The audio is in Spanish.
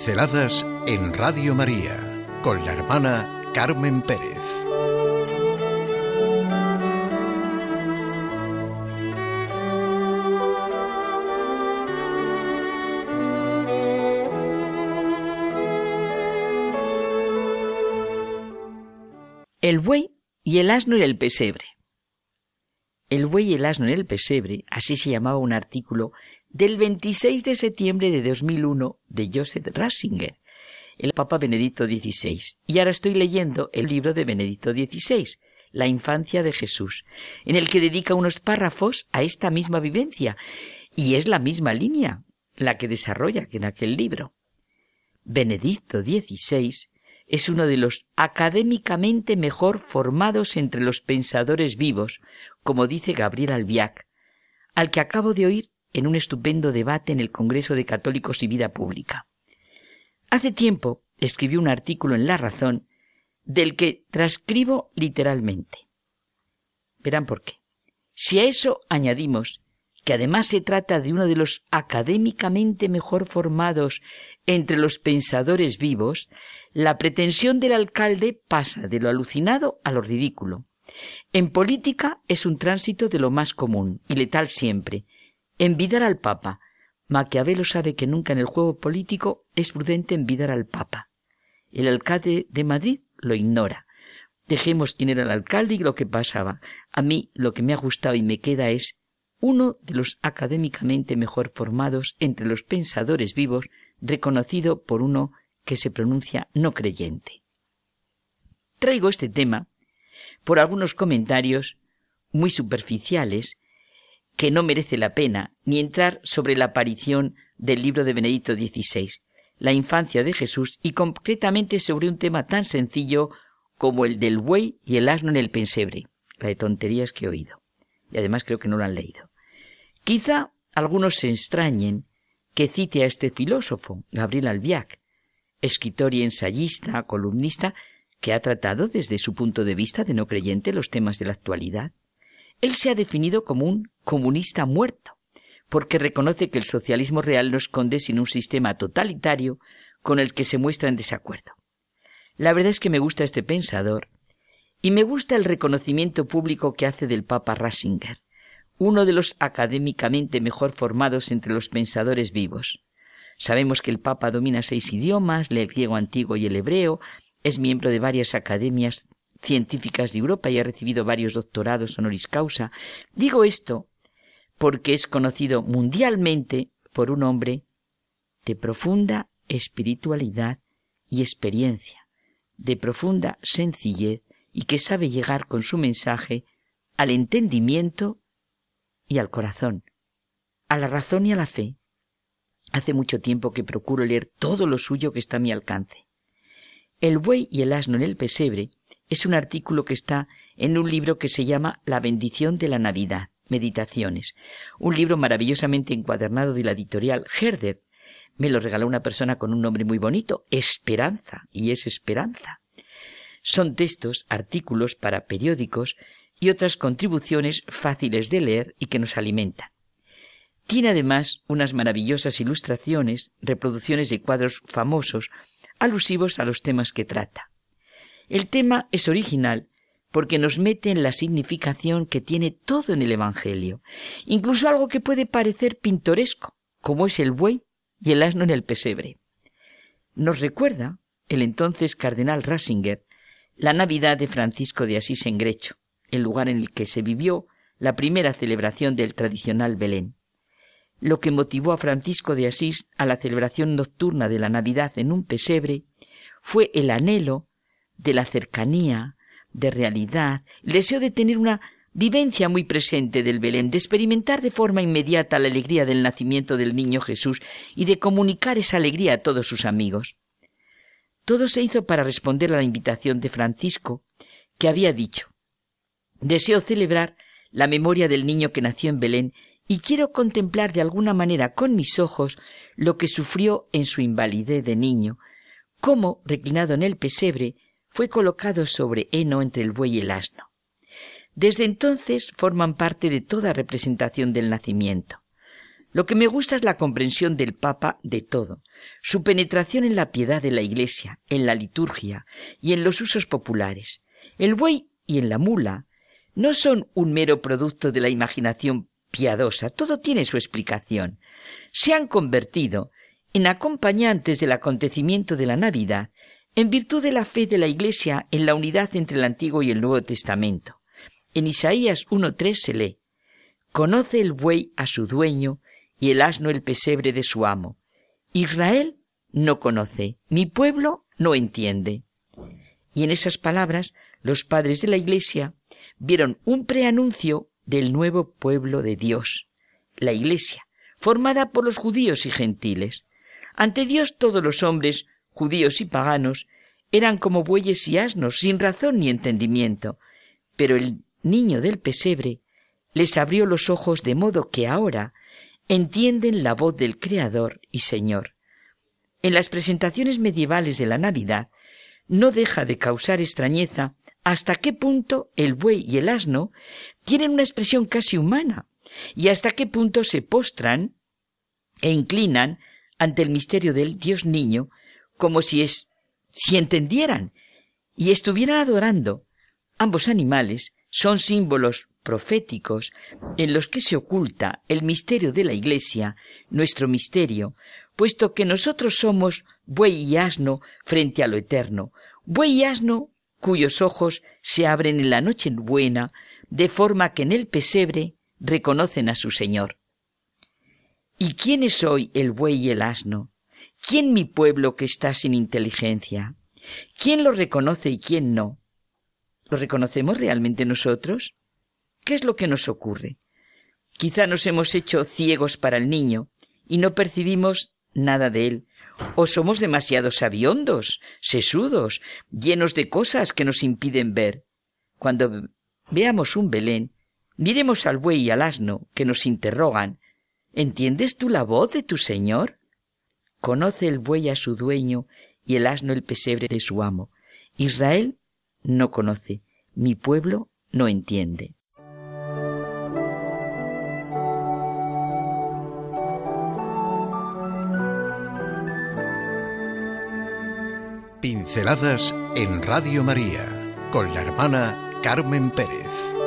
Pinceladas en Radio María con la hermana Carmen Pérez. El buey y el asno en el pesebre. El buey y el asno en el pesebre, así se llamaba un artículo del 26 de septiembre de 2001 de Joseph Ratzinger, el Papa Benedicto XVI. Y ahora estoy leyendo el libro de Benedicto XVI, La infancia de Jesús, en el que dedica unos párrafos a esta misma vivencia, y es la misma línea la que desarrolla en aquel libro. Benedicto XVI es uno de los académicamente mejor formados entre los pensadores vivos, como dice Gabriel Albiac, al que acabo de oír en un estupendo debate en el Congreso de Católicos y Vida Pública. Hace tiempo escribió un artículo en La Razón del que transcribo literalmente. Verán por qué. Si a eso añadimos que además se trata de uno de los académicamente mejor formados entre los pensadores vivos, la pretensión del alcalde pasa de lo alucinado a lo ridículo. En política es un tránsito de lo más común y letal siempre, Envidar al Papa. Maquiavelo sabe que nunca en el juego político es prudente envidar al Papa. El alcalde de Madrid lo ignora. Dejemos quién era el alcalde y lo que pasaba. A mí lo que me ha gustado y me queda es uno de los académicamente mejor formados entre los pensadores vivos, reconocido por uno que se pronuncia no creyente. Traigo este tema por algunos comentarios muy superficiales que no merece la pena ni entrar sobre la aparición del libro de Benedicto XVI, la infancia de Jesús, y concretamente sobre un tema tan sencillo como el del buey y el asno en el pensebre, la de tonterías que he oído. Y además creo que no lo han leído. Quizá algunos se extrañen que cite a este filósofo, Gabriel Albiac, escritor y ensayista, columnista, que ha tratado desde su punto de vista de no creyente los temas de la actualidad. Él se ha definido como un comunista muerto, porque reconoce que el socialismo real no esconde sino un sistema totalitario con el que se muestra en desacuerdo. La verdad es que me gusta este pensador y me gusta el reconocimiento público que hace del Papa Ratzinger, uno de los académicamente mejor formados entre los pensadores vivos. Sabemos que el Papa domina seis idiomas, lee el griego antiguo y el hebreo, es miembro de varias academias científicas de Europa y ha recibido varios doctorados honoris causa. Digo esto porque es conocido mundialmente por un hombre de profunda espiritualidad y experiencia, de profunda sencillez y que sabe llegar con su mensaje al entendimiento y al corazón, a la razón y a la fe. Hace mucho tiempo que procuro leer todo lo suyo que está a mi alcance. El buey y el asno en el pesebre es un artículo que está en un libro que se llama La bendición de la Navidad, Meditaciones, un libro maravillosamente encuadernado de la editorial Herder. Me lo regaló una persona con un nombre muy bonito, Esperanza, y es Esperanza. Son textos, artículos para periódicos y otras contribuciones fáciles de leer y que nos alimentan. Tiene además unas maravillosas ilustraciones, reproducciones de cuadros famosos alusivos a los temas que trata. El tema es original porque nos mete en la significación que tiene todo en el Evangelio, incluso algo que puede parecer pintoresco, como es el buey y el asno en el pesebre. Nos recuerda el entonces cardenal Ratzinger la Navidad de Francisco de Asís en Grecho, el lugar en el que se vivió la primera celebración del tradicional Belén lo que motivó a Francisco de Asís a la celebración nocturna de la Navidad en un pesebre fue el anhelo de la cercanía, de realidad, el deseo de tener una vivencia muy presente del Belén, de experimentar de forma inmediata la alegría del nacimiento del niño Jesús y de comunicar esa alegría a todos sus amigos. Todo se hizo para responder a la invitación de Francisco, que había dicho Deseo celebrar la memoria del niño que nació en Belén y quiero contemplar de alguna manera con mis ojos lo que sufrió en su invalidez de niño, cómo, reclinado en el pesebre, fue colocado sobre heno entre el buey y el asno. Desde entonces forman parte de toda representación del nacimiento. Lo que me gusta es la comprensión del Papa de todo, su penetración en la piedad de la Iglesia, en la liturgia y en los usos populares. El buey y en la mula no son un mero producto de la imaginación piadosa, todo tiene su explicación. Se han convertido en acompañantes del acontecimiento de la Navidad en virtud de la fe de la Iglesia en la unidad entre el Antiguo y el Nuevo Testamento. En Isaías 1.3 se lee Conoce el buey a su dueño y el asno el pesebre de su amo. Israel no conoce, mi pueblo no entiende. Y en esas palabras los padres de la Iglesia vieron un preanuncio del nuevo pueblo de Dios, la Iglesia, formada por los judíos y gentiles. Ante Dios todos los hombres, judíos y paganos, eran como bueyes y asnos, sin razón ni entendimiento, pero el niño del pesebre les abrió los ojos de modo que ahora entienden la voz del Creador y Señor. En las presentaciones medievales de la Navidad no deja de causar extrañeza hasta qué punto el buey y el asno tienen una expresión casi humana y hasta qué punto se postran e inclinan ante el misterio del Dios niño como si es si entendieran y estuvieran adorando. Ambos animales son símbolos proféticos en los que se oculta el misterio de la Iglesia, nuestro misterio, puesto que nosotros somos buey y asno frente a lo eterno, buey y asno cuyos ojos se abren en la noche buena, de forma que en el pesebre reconocen a su Señor. ¿Y quién es hoy el buey y el asno? ¿Quién mi pueblo que está sin inteligencia? ¿Quién lo reconoce y quién no? ¿Lo reconocemos realmente nosotros? ¿Qué es lo que nos ocurre? Quizá nos hemos hecho ciegos para el niño y no percibimos nada de él, o somos demasiado sabiondos, sesudos, llenos de cosas que nos impiden ver. Cuando veamos un Belén, miremos al buey y al asno que nos interrogan ¿Entiendes tú la voz de tu Señor? Conoce el buey a su dueño y el asno el pesebre de su amo. Israel no conoce, mi pueblo no entiende. Pinceladas en Radio María con la hermana Carmen Pérez.